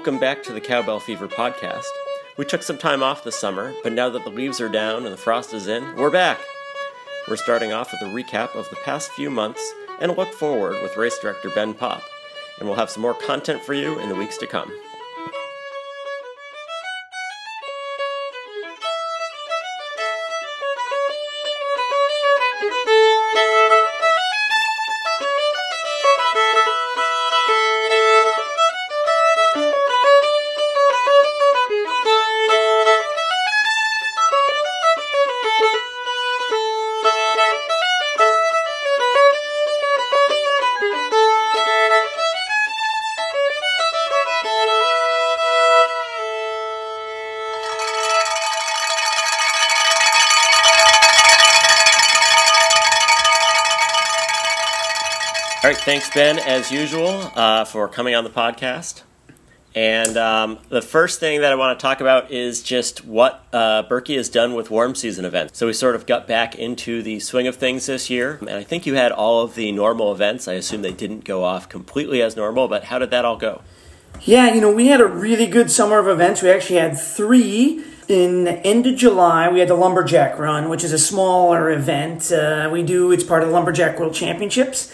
Welcome back to the Cowbell Fever podcast. We took some time off this summer, but now that the leaves are down and the frost is in, we're back. We're starting off with a recap of the past few months and a look forward with race director Ben Popp, and we'll have some more content for you in the weeks to come. Thanks, Ben, as usual, uh, for coming on the podcast. And um, the first thing that I want to talk about is just what uh, Birkie has done with warm season events. So we sort of got back into the swing of things this year, and I think you had all of the normal events. I assume they didn't go off completely as normal, but how did that all go? Yeah, you know, we had a really good summer of events. We actually had three. In the end of July, we had the Lumberjack Run, which is a smaller event. Uh, we do, it's part of the Lumberjack World Championships.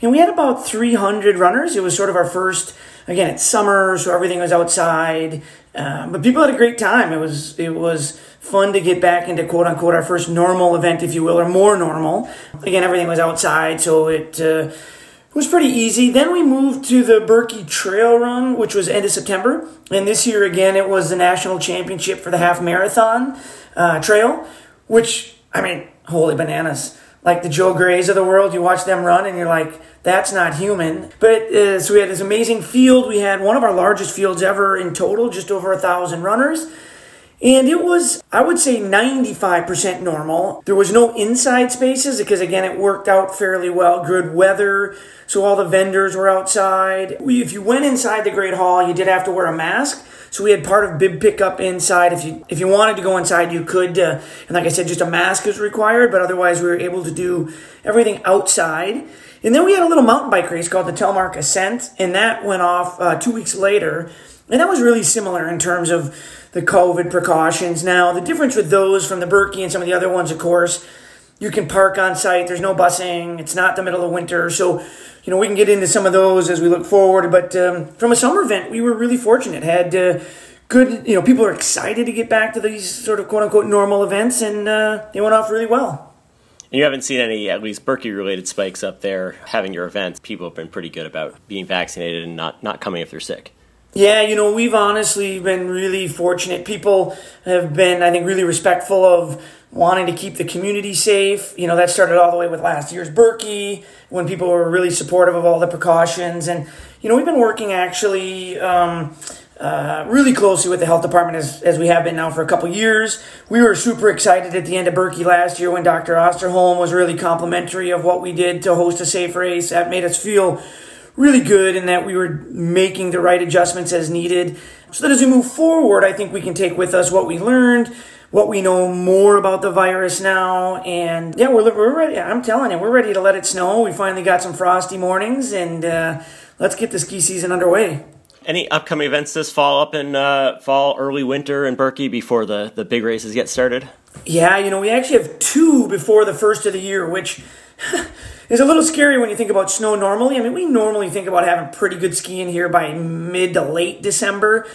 And we had about 300 runners. It was sort of our first, again, it's summer, so everything was outside. Uh, but people had a great time. It was, it was fun to get back into quote unquote our first normal event, if you will, or more normal. Again, everything was outside, so it, uh, was pretty easy. Then we moved to the Birkie Trail Run, which was end of September. And this year, again, it was the national championship for the half marathon uh, trail, which, I mean, holy bananas. Like the Joe Grays of the world, you watch them run and you're like, that's not human. But uh, so we had this amazing field. We had one of our largest fields ever in total, just over a thousand runners. And it was, I would say, 95% normal. There was no inside spaces because, again, it worked out fairly well. Good weather, so all the vendors were outside. We, if you went inside the Great Hall, you did have to wear a mask. So we had part of bib pickup inside. If you if you wanted to go inside, you could. Uh, and like I said, just a mask is required. But otherwise, we were able to do everything outside. And then we had a little mountain bike race called the Telemark Ascent, and that went off uh, two weeks later. And that was really similar in terms of the COVID precautions. Now, the difference with those from the Birkie and some of the other ones, of course, you can park on site. There's no busing. It's not the middle of winter. So, you know, we can get into some of those as we look forward. But um, from a summer event, we were really fortunate. Had uh, good, you know, people are excited to get back to these sort of quote unquote normal events, and uh, they went off really well. And you haven't seen any, at least Birkie related spikes up there having your events. People have been pretty good about being vaccinated and not, not coming if they're sick. Yeah, you know, we've honestly been really fortunate. People have been, I think, really respectful of wanting to keep the community safe. You know, that started all the way with last year's Birkie when people were really supportive of all the precautions. And, you know, we've been working actually um, uh, really closely with the health department as, as we have been now for a couple years. We were super excited at the end of Birkie last year when Dr. Osterholm was really complimentary of what we did to host a safe race. That made us feel really good and that we were making the right adjustments as needed. So that as we move forward, I think we can take with us what we learned, what we know more about the virus now, and yeah, we're, we're ready. I'm telling you, we're ready to let it snow. We finally got some frosty mornings, and uh, let's get the ski season underway. Any upcoming events this fall up in uh, fall, early winter in Birkie before the, the big races get started? Yeah, you know, we actually have two before the first of the year, which is a little scary when you think about snow normally. I mean, we normally think about having pretty good skiing here by mid to late December.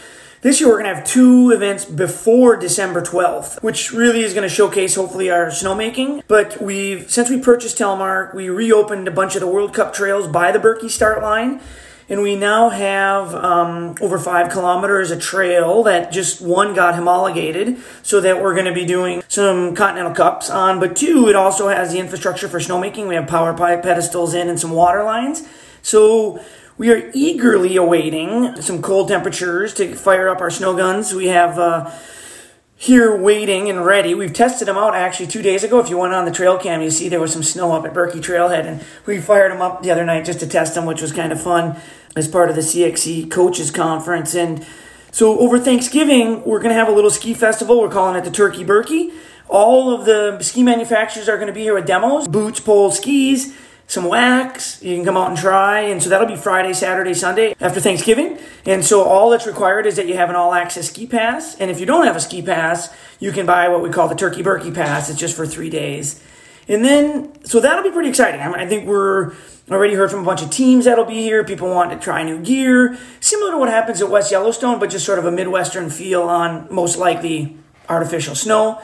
This year, we're going to have two events before December 12th, which really is going to showcase hopefully our snowmaking. But we've, since we purchased Telemark, we reopened a bunch of the World Cup trails by the Birkie start line. And we now have um, over five kilometers of trail that just one got homologated so that we're going to be doing some Continental Cups on. But two, it also has the infrastructure for snowmaking. We have power pipe pedestals in and some water lines. So we are eagerly awaiting some cold temperatures to fire up our snow guns. We have. Uh, here waiting and ready. We've tested them out actually two days ago. If you went on the trail cam, you see there was some snow up at Birkie Trailhead, and we fired them up the other night just to test them, which was kind of fun as part of the CXC Coaches Conference. And so over Thanksgiving, we're going to have a little ski festival. We're calling it the Turkey Birkie. All of the ski manufacturers are going to be here with demos, boots, poles, skis. Some wax. You can come out and try. And so that'll be Friday, Saturday, Sunday after Thanksgiving. And so all that's required is that you have an all access ski pass. And if you don't have a ski pass, you can buy what we call the Turkey Birkie Pass. It's just for three days. And then, so that'll be pretty exciting. I, mean, I think we're already heard from a bunch of teams that'll be here. People want to try new gear, similar to what happens at West Yellowstone, but just sort of a Midwestern feel on most likely artificial snow.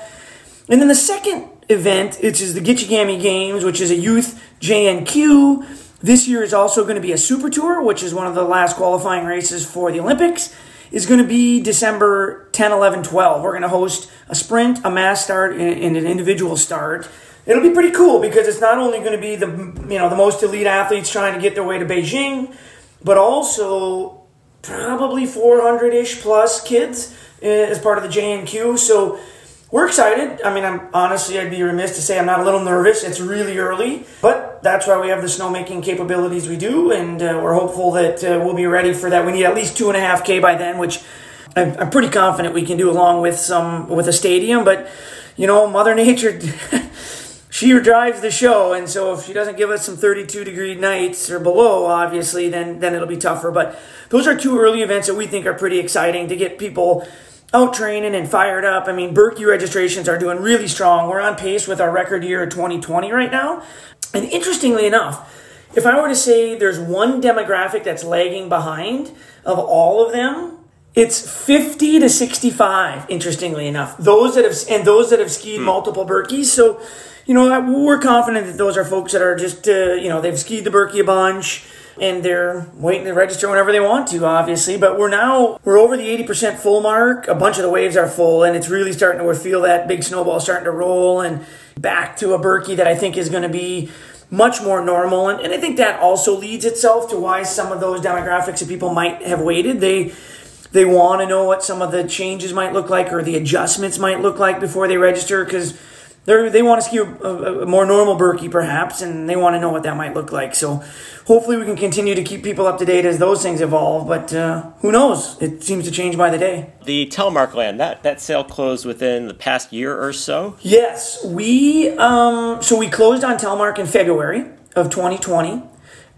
And then the second event, which is the Gitchigami Games, which is a youth JNQ. This year is also going to be a super tour, which is one of the last qualifying races for the Olympics. Is going to be December 10, 11, 12. We're going to host a sprint, a mass start, and an individual start. It'll be pretty cool because it's not only going to be the you know the most elite athletes trying to get their way to Beijing, but also probably 400 ish plus kids eh, as part of the JNQ. So we're excited. I mean, I'm honestly, I'd be remiss to say I'm not a little nervous. It's really early, but that's why we have the snowmaking capabilities we do, and uh, we're hopeful that uh, we'll be ready for that. We need at least two and a half k by then, which I'm, I'm pretty confident we can do along with some with a stadium. But you know, Mother Nature. she drives the show, and so if she doesn't give us some 32 degree nights or below, obviously, then then it'll be tougher. But those are two early events that we think are pretty exciting to get people out training and fired up. I mean, Birkie registrations are doing really strong. We're on pace with our record year of 2020 right now. And interestingly enough, if I were to say there's one demographic that's lagging behind of all of them, it's 50 to 65, interestingly enough. Those that have, and those that have skied hmm. multiple Birkies. So, you know, we're confident that those are folks that are just, uh, you know, they've skied the Birkie a bunch and they're waiting to register whenever they want to, obviously. But we're now we're over the 80% full mark. A bunch of the waves are full, and it's really starting to feel that big snowball starting to roll and back to a Birkie that I think is going to be much more normal. And, and I think that also leads itself to why some of those demographics of people might have waited. They they want to know what some of the changes might look like or the adjustments might look like before they register because they they want to ski a, a, more normal Birkie perhaps, and they want to know what that might look like. So hopefully we can continue to keep people up to date as those things evolve. But uh, who knows? It seems to change by the day. The Telemark land that that sale closed within the past year or so. Yes, we um, so we closed on Telemark in February of 2020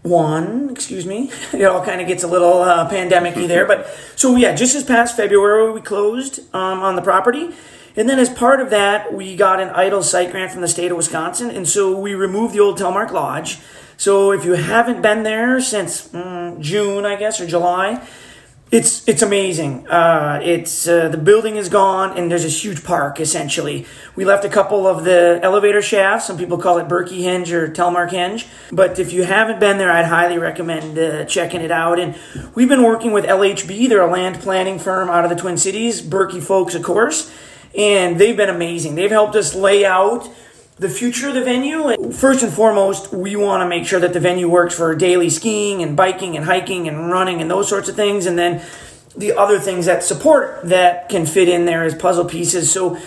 one, excuse me. It all kind of gets a little uh, pandemic-y there, but so yeah, just this past February we closed um, on the property, and then as part of that, we got an idle site grant from the state of Wisconsin, and so we removed the old Telemark Lodge. So if you haven't been there since mm, June, I guess, or July, it's it's amazing. Uh, it's uh, the building is gone, and there's this huge park. Essentially, we left a couple of the elevator shafts. Some people call it Birkie Henge or Telemark Henge. But if you haven't been there, I'd highly recommend uh, checking it out. And we've been working with LHB. They're a land planning firm out of the Twin Cities. Birkie folks, of course and they've been amazing. They've helped us lay out the future of the venue. First and foremost, we want to make sure that the venue works for daily skiing and biking and hiking and running and those sorts of things. And then the other things that support that can fit in there as puzzle pieces. So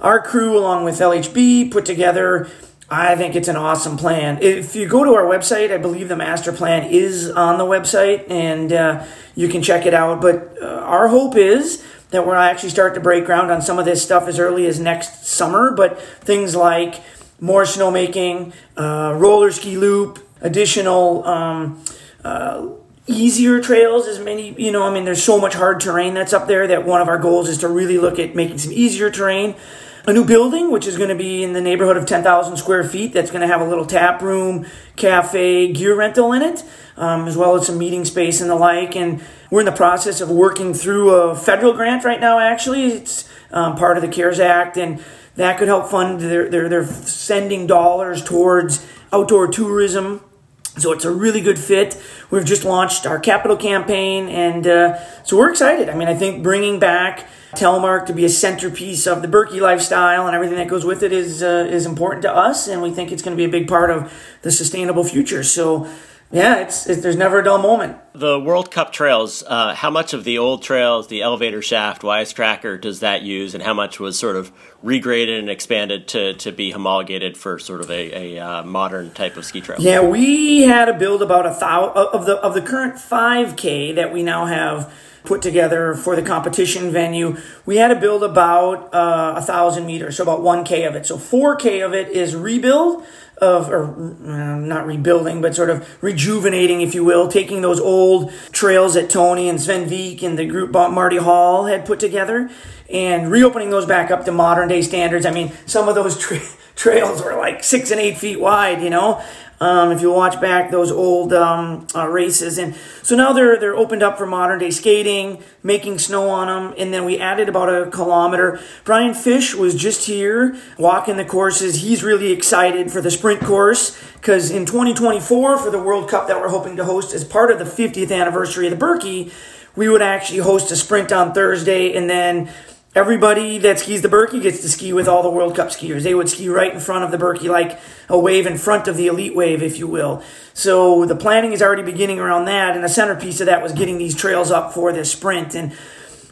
our crew, along with LHB, put together. I think it's an awesome plan. If you go to our website, I believe the master plan is on the website, and uh, you can check it out. But uh, our hope is that we're actually start to break ground on some of this stuff as early as next summer. But things like more snowmaking, uh, roller ski loop, additional um, uh, easier trails as many you know i mean there's so much hard terrain that's up there that one of our goals is to really look at making some easier terrain a new building which is going to be in the neighborhood of 10000 square feet that's going to have a little tap room cafe gear rental in it um, as well as some meeting space and the like and we're in the process of working through a federal grant right now, actually. It's um, part of the CARES Act, and that could help fund, they're, they're, they're sending dollars towards outdoor tourism. So it's a really good fit. We've just launched our capital campaign, and uh, so we're excited. I mean, I think bringing back Telemark to be a centerpiece of the Birkie lifestyle and everything that goes with it is uh, is important to us, and we think it's going to be a big part of the sustainable future. So yeah, it's, it's, there's never a dull moment. The World Cup trails, uh, how much of the old trails, the elevator shaft, Wisecracker, does that use, and how much was sort of regraded and expanded to, to be homologated for sort of a, a uh, modern type of ski trail? Yeah, we had to build about a thousand of the of the current 5K that we now have put together for the competition venue. We had to build about uh, a thousand meters, so about 1K of it. So 4K of it is rebuild of, or uh, not rebuilding, but sort of rejuvenating, if you will, taking those old trails that Tony and Sven Wiik and the group Marty Hall had put together and reopening those back up to modern day standards. I mean, some of those tra- trails were like six and eight feet wide, you know. Um, if you watch back those old um, uh, races, and so now they're they're opened up for modern day skating, making snow on them, and then we added about a kilometer. Bryan Fish was just here walking the courses. He's really excited for the sprint course because in 2024 for the World Cup that we're hoping to host as part of the 50th anniversary of the Birkie, we would actually host a sprint on Thursday, and then Everybody that skis the Birkie gets to ski with all the World Cup skiers. They would ski right in front of the Birkie, like a wave in front of the elite wave, if you will. So the planning is already beginning around that, and the centerpiece of that was getting these trails up for this sprint. And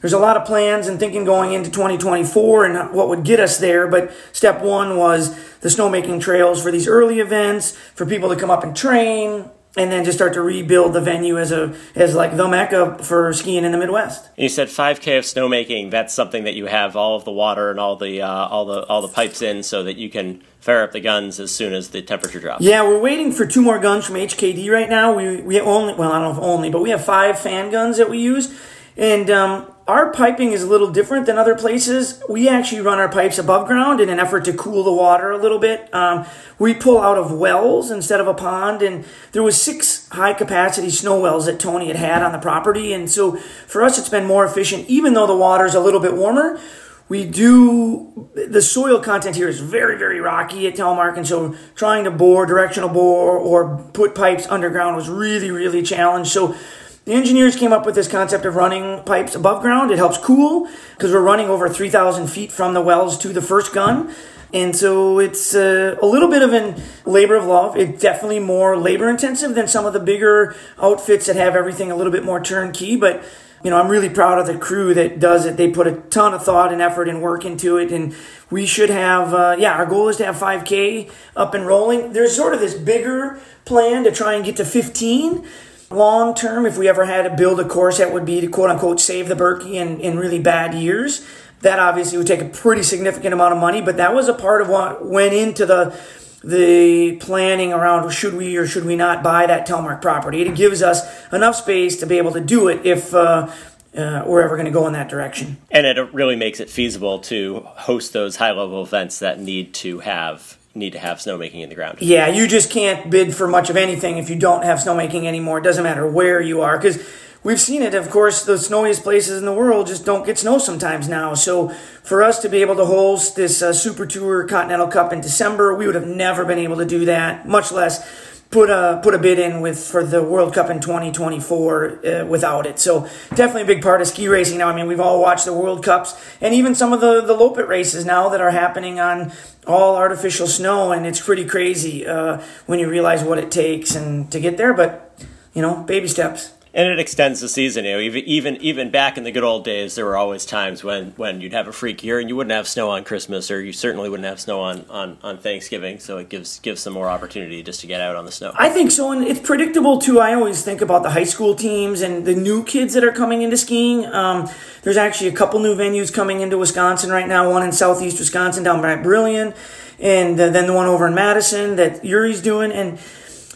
there's a lot of plans and thinking going into 2024 and what would get us there. But step one was the snowmaking trails for these early events, for people to come up and train, and then just start to rebuild the venue as a as like the mecca for skiing in the Midwest. You said 5K of snowmaking. That's something that you have all of the water and all the uh, all the all the pipes in, so that you can fire up the guns as soon as the temperature drops. Yeah, we're waiting for two more guns from HKD right now. We we only well I don't know if only, but we have five fan guns that we use, and um, our piping is a little different than other places. We actually run our pipes above ground in an effort to cool the water a little bit. Um, we pull out of wells instead of a pond, and there was six high capacity snow wells that Tony had had on the property, and so for us it's been more efficient. Even though the water is a little bit warmer, we do the soil content here is very very rocky at Telemark, and so trying to bore directional bore or put pipes underground was really really challenged. So the engineers came up with this concept of running pipes above ground. It helps cool because we're running over 3,000 feet from the wells to the first gun. And so it's uh, a little bit of a labor of love. It's definitely more labor intensive than some of the bigger outfits that have everything a little bit more turnkey. But, you know, I'm really proud of the crew that does it. They put a ton of thought and effort and work into it. And we should have, uh, yeah, our goal is to have 5K up and rolling. There's sort of this bigger plan to try and get to 15 long term, if we ever had to build a course that would be to quote unquote save the Birkie in, in really bad years, that obviously would take a pretty significant amount of money. But that was a part of what went into the the planning around should we or should we not buy that Telemark property. It gives us enough space to be able to do it if uh, uh, we're ever going to go in that direction. And it really makes it feasible to host those high level events that need to have need to have snowmaking in the ground. Yeah, you just can't bid for much of anything if you don't have snowmaking anymore. It doesn't matter where you are because we've seen it. Of course, the snowiest places in the world just don't get snow sometimes now. So for us to be able to host this uh, Super Tour Continental Cup in December, we would have never been able to do that, much less put a put a bid in with for the World Cup in 2024 uh, without it. So definitely a big part of ski racing now. I mean, we've all watched the World Cups and even some of the the Loppet races now that are happening on all artificial snow, and it's pretty crazy uh, when you realize what it takes and to get there. But you know, baby steps and it extends the season. You know, even even even back in the good old days, there were always times when when you'd have a freak year and you wouldn't have snow on Christmas, or you certainly wouldn't have snow on on, on Thanksgiving. So it gives gives some more opportunity just to get out on the snow. I think so, and it's predictable too. I always think about the high school teams and the new kids that are coming into skiing. Um, there's actually a couple new venues coming into Wisconsin right now. One in southeast Wisconsin down by Brillion, and then the one over in Madison that Yuri's doing, and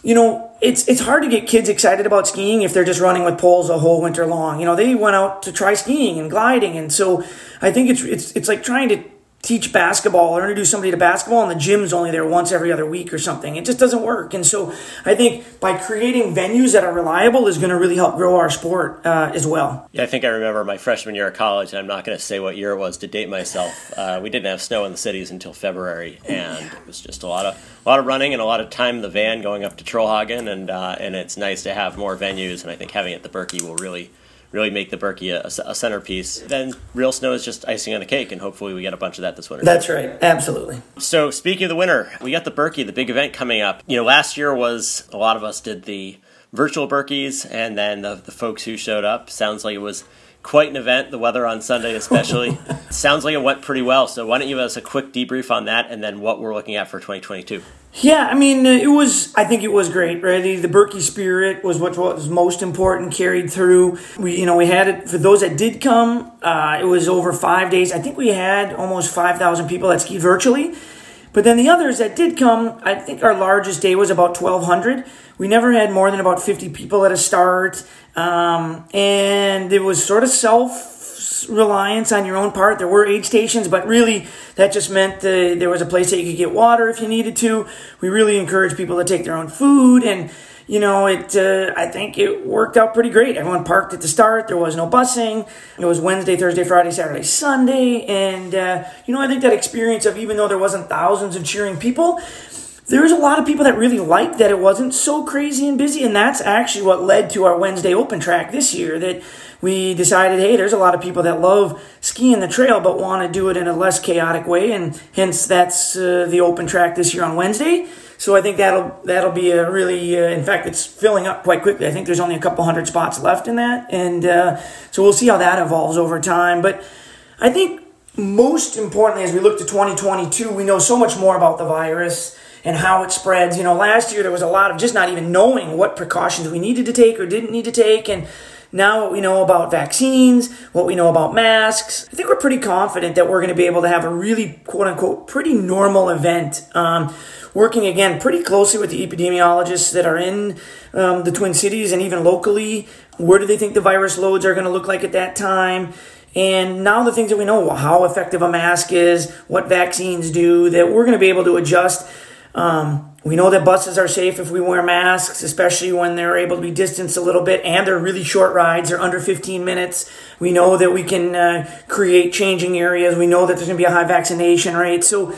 you know, it's it's hard to get kids excited about skiing if they're just running with poles a whole winter long. You know, they went out to try skiing and gliding, and so I think it's it's it's like trying to teach basketball or introduce somebody to basketball and the gym's only there once every other week or something. It just doesn't work. And so I think by creating venues that are reliable is going to really help grow our sport uh, as well. Yeah, I think I remember my freshman year of college, and I'm not going to say what year it was to date myself. Uh, we didn't have snow in the cities until February, and it was just a lot of a lot of running and a lot of time in the van going up to Trollhaugen, and uh, and it's nice to have more venues, and I think having it at the Birkie will really really make the Birkie a, a, centerpiece. Then real snow is just icing on the cake, and hopefully we get a bunch of that this winter. That's right, absolutely. So speaking of the winter, we got the Birkie, the big event coming up. You know, last year was a lot of us did the virtual Birkies, and then the, the folks who showed up sounds like it was quite an event. The weather on Sunday, especially, sounds like it went pretty well. So why don't you give us a quick debrief on that, and then what we're looking at for 2022? Yeah, I mean, uh, it was. I think it was great. Right, the, the Birkie spirit was what was most important, carried through. We, you know, we had it for those that did come. Uh, it was over five days. I think we had almost five thousand people that skied virtually. But then the others that did come, I think our largest day was about 1,200. We never had more than about 50 people at a start. Um, and it was sort of self reliance on your own part. There were aid stations, but really that just meant that there was a place that you could get water if you needed to. We really encourage people to take their own food and you know, it. Uh, I think it worked out pretty great. Everyone parked at the start. There was no busing. It was Wednesday, Thursday, Friday, Saturday, Sunday, and uh, you know, I think that experience of even though there wasn't thousands of cheering people, there was a lot of people that really liked that it wasn't so crazy and busy, and that's actually what led to our Wednesday open track this year. That we decided, hey, there's a lot of people that love skiing the trail but want to do it in a less chaotic way, and hence that's uh, the open track this year on Wednesday. So I think that'll that'll be a really, uh, in fact, it's filling up quite quickly. I think there's only a couple hundred spots left in that, and uh, so we'll see how that evolves over time. But I think most importantly, as we look to 2022, we know so much more about the virus and how it spreads. You know, last year there was a lot of just not even knowing what precautions we needed to take or didn't need to take, and now what we know about vaccines, what we know about masks, I think we're pretty confident that we're going to be able to have a really quote unquote pretty normal event. Um, working again pretty closely with the epidemiologists that are in um, the Twin Cities and even locally. Where do they think the virus loads are going to look like at that time? And now the things that we know, how effective a mask is, what vaccines do, that we're going to be able to adjust. Um, we know that buses are safe if we wear masks, especially when they're able to be distanced a little bit and they're really short rides, they're under 15 minutes. We know that we can uh, create changing areas. We know that there's going to be a high vaccination rate. So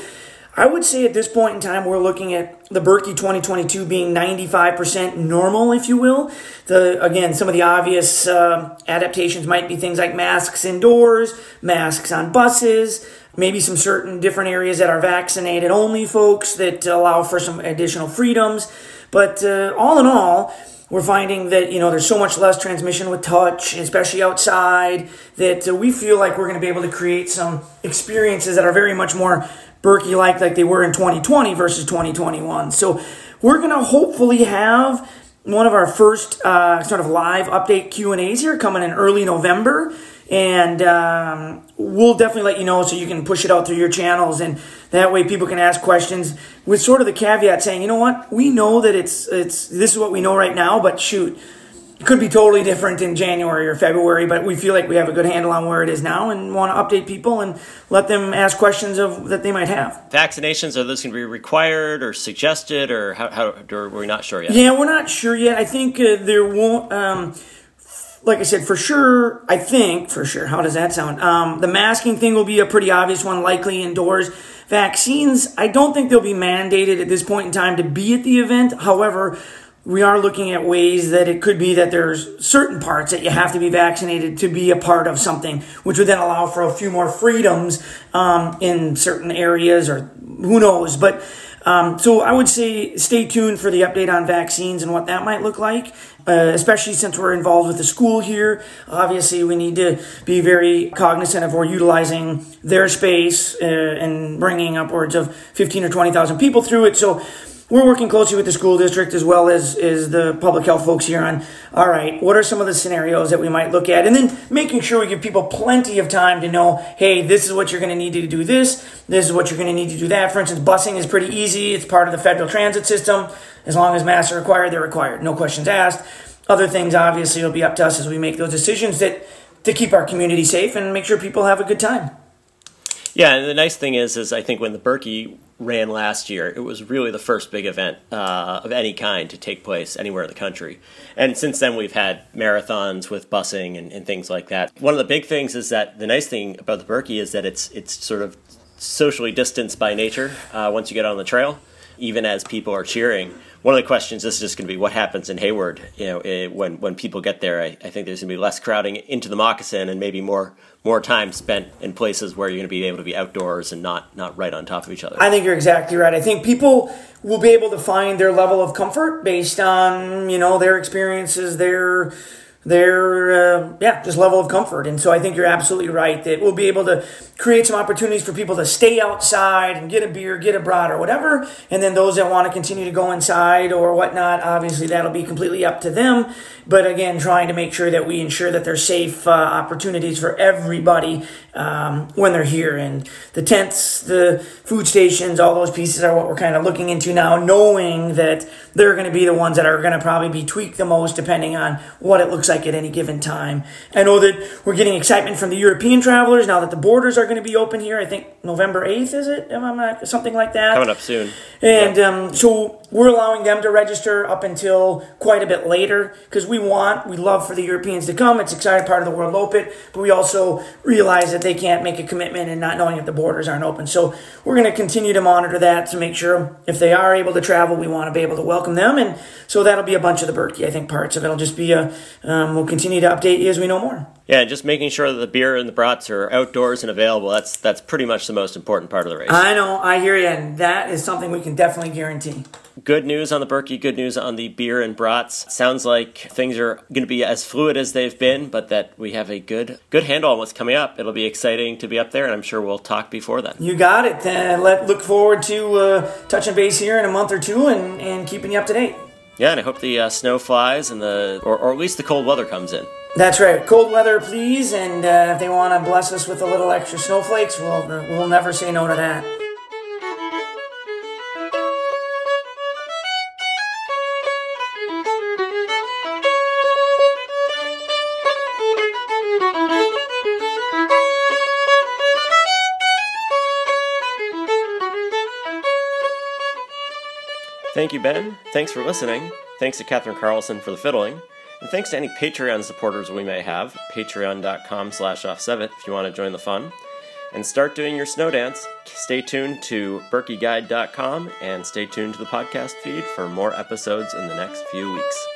I would say at this point in time, we're looking at the Birkie 2022 being 95% normal, if you will. The again, some of the obvious uh, adaptations might be things like masks indoors, masks on buses maybe some certain different areas that are vaccinated only folks that allow for some additional freedoms. But uh, all in all, we're finding that you know there's so much less transmission with touch, especially outside, that uh, we feel like we're going to be able to create some experiences that are very much more Birkie like like they were in 2020 versus 2021. So we're going to hopefully have one of our first uh, sort of live update Q and A's here coming in early November. And um, we'll definitely let you know so you can push it out through your channels. And that way people can ask questions with sort of the caveat saying you know what? We know that it's it's this is what we know right now but shoot could be totally different in January or February, but we feel like we have a good handle on where it is now and want to update people and let them ask questions of that they might have. Vaccinations are those going to be required or suggested, or how, how or we're not sure yet? Yeah, we're not sure yet. I think uh, there won't. Um, like I said, for sure, I think for sure. How does that sound? Um, the masking thing will be a pretty obvious one, likely indoors. Vaccines, I don't think they'll be mandated at this point in time to be at the event. However, we are looking at ways that it could be that there's certain parts that you have to be vaccinated to be a part of something, which would then allow for a few more freedoms um, in certain areas, or who knows. But um, so I would say stay tuned for the update on vaccines and what that might look like. Uh, especially since we're involved with the school here. Obviously, we need to be very cognizant of we're utilizing their space uh, and bringing upwards of 15 or 20,000 people through it. So we're working closely with the school district as well as, is the public health folks here on, all right, what are some of the scenarios that we might look at? And then making sure we give people plenty of time to know, hey, this is what you're going to need to do this, this is what you're going to need to do that. For instance, busing is pretty easy. It's part of the federal transit system. As long as masks are required, they're required. No questions asked. Other things, obviously, will be up to us as we make those decisions that to keep our community safe and make sure people have a good time. Yeah, and the nice thing is, is I think when the Birkie ran last year, it was really the first big event uh, of any kind to take place anywhere in the country. And since then, we've had marathons with busing and, and things like that. One of the big things is that the nice thing about the Birkie is that it's it's sort of socially distanced by nature uh, once you get on the trail, even as people are cheering one of the questions this is just going to be what happens in Hayward. You know, it, when when people get there, I, I think there's going to be less crowding into the moccasin and maybe more more time spent in places where you're going to be able to be outdoors and not not right on top of each other. I think you're exactly right. I think people will be able to find their level of comfort based on you know their experiences, their their uh, yeah just level of comfort. And so I think you're absolutely right that we'll be able to create some opportunities for people to stay outside and get a beer, get a brat or whatever. And then those that want to continue to go inside or whatnot, obviously that'll be completely up to them. But again, trying to make sure that we ensure that there's safe uh, opportunities for everybody um, when they're here. And the tents, the food stations, all those pieces are what we're kind of looking into now, knowing that they're going to be the ones that are going to probably be tweaked the most depending on what it looks like at any given time. I know that we're getting excitement from the European travelers now that the borders are going to be open here. I think November 8th, is it? Am I Something like that. Coming up soon. And yeah. um, so we're allowing them to register up until quite a bit later because we want, we love for the Europeans to come. It's exciting part of the World Open, but we also realize that they can't make a commitment and not knowing if the borders aren't open. So we're going to continue to monitor that to make sure if they are able to travel, we want to be able to welcome them. And so that'll be a bunch of the Birkie, I think, parts of it. It'll just be a, um, we'll continue to update you as we know more. Yeah, just making sure that the beer and the brats are outdoors and available. That's that's pretty much the most important part of the race. I know, I hear you, and that is something we can definitely guarantee. Good news on the Birkie, good news on the beer and brats. Sounds like things are going to be as fluid as they've been, but that we have a good good handle on what's coming up. It'll be exciting to be up there, and I'm sure we'll talk before then. You got it. Uh, let look forward to uh, touching base here in a month or two and, and keeping you up to date. Yeah, and I hope the uh, snow flies and the or, or at least the cold weather comes in. That's right. Cold weather, please. And uh, if they want to bless us with a little extra snowflakes, we'll, we'll never say no to that. Thank you, Ben. Thanks for listening. Thanks to Catherine Carlson for the fiddling. And thanks to any Patreon supporters we may have, patreon.com slash off7 if you want to join the fun. And start doing your snow dance. Stay tuned to birkieguide.com and stay tuned to the podcast feed for more episodes in the next few weeks.